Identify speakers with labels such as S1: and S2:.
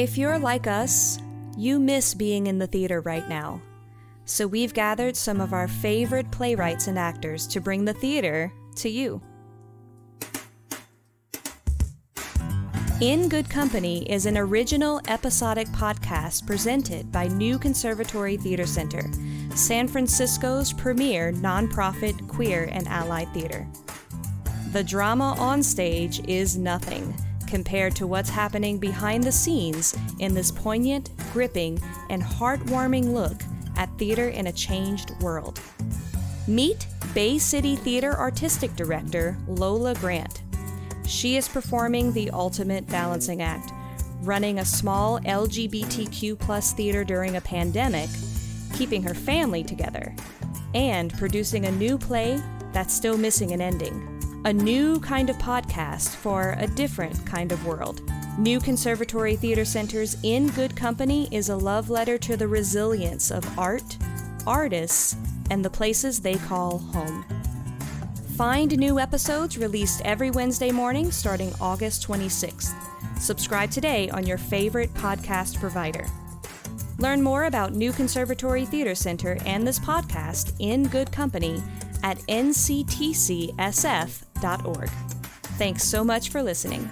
S1: If you're like us, you miss being in the theater right now. So we've gathered some of our favorite playwrights and actors to bring the theater to you. In Good Company is an original episodic podcast presented by New Conservatory Theater Center, San Francisco's premier nonprofit queer and allied theater. The drama on stage is nothing compared to what's happening behind the scenes in this poignant, gripping, and heartwarming look at theater in a changed world. Meet Bay City Theater Artistic Director Lola Grant. She is performing the ultimate balancing act, running a small LGBTQ plus theater during a pandemic, keeping her family together, and producing a new play that's still missing an ending. A new kind of podcast for a different kind of world. New Conservatory Theater Center's In Good Company is a love letter to the resilience of art, artists, and the places they call home. Find new episodes released every Wednesday morning starting August 26th. Subscribe today on your favorite podcast provider. Learn more about New Conservatory Theater Center and this podcast in good company at nctcsf.org. Thanks so much for listening.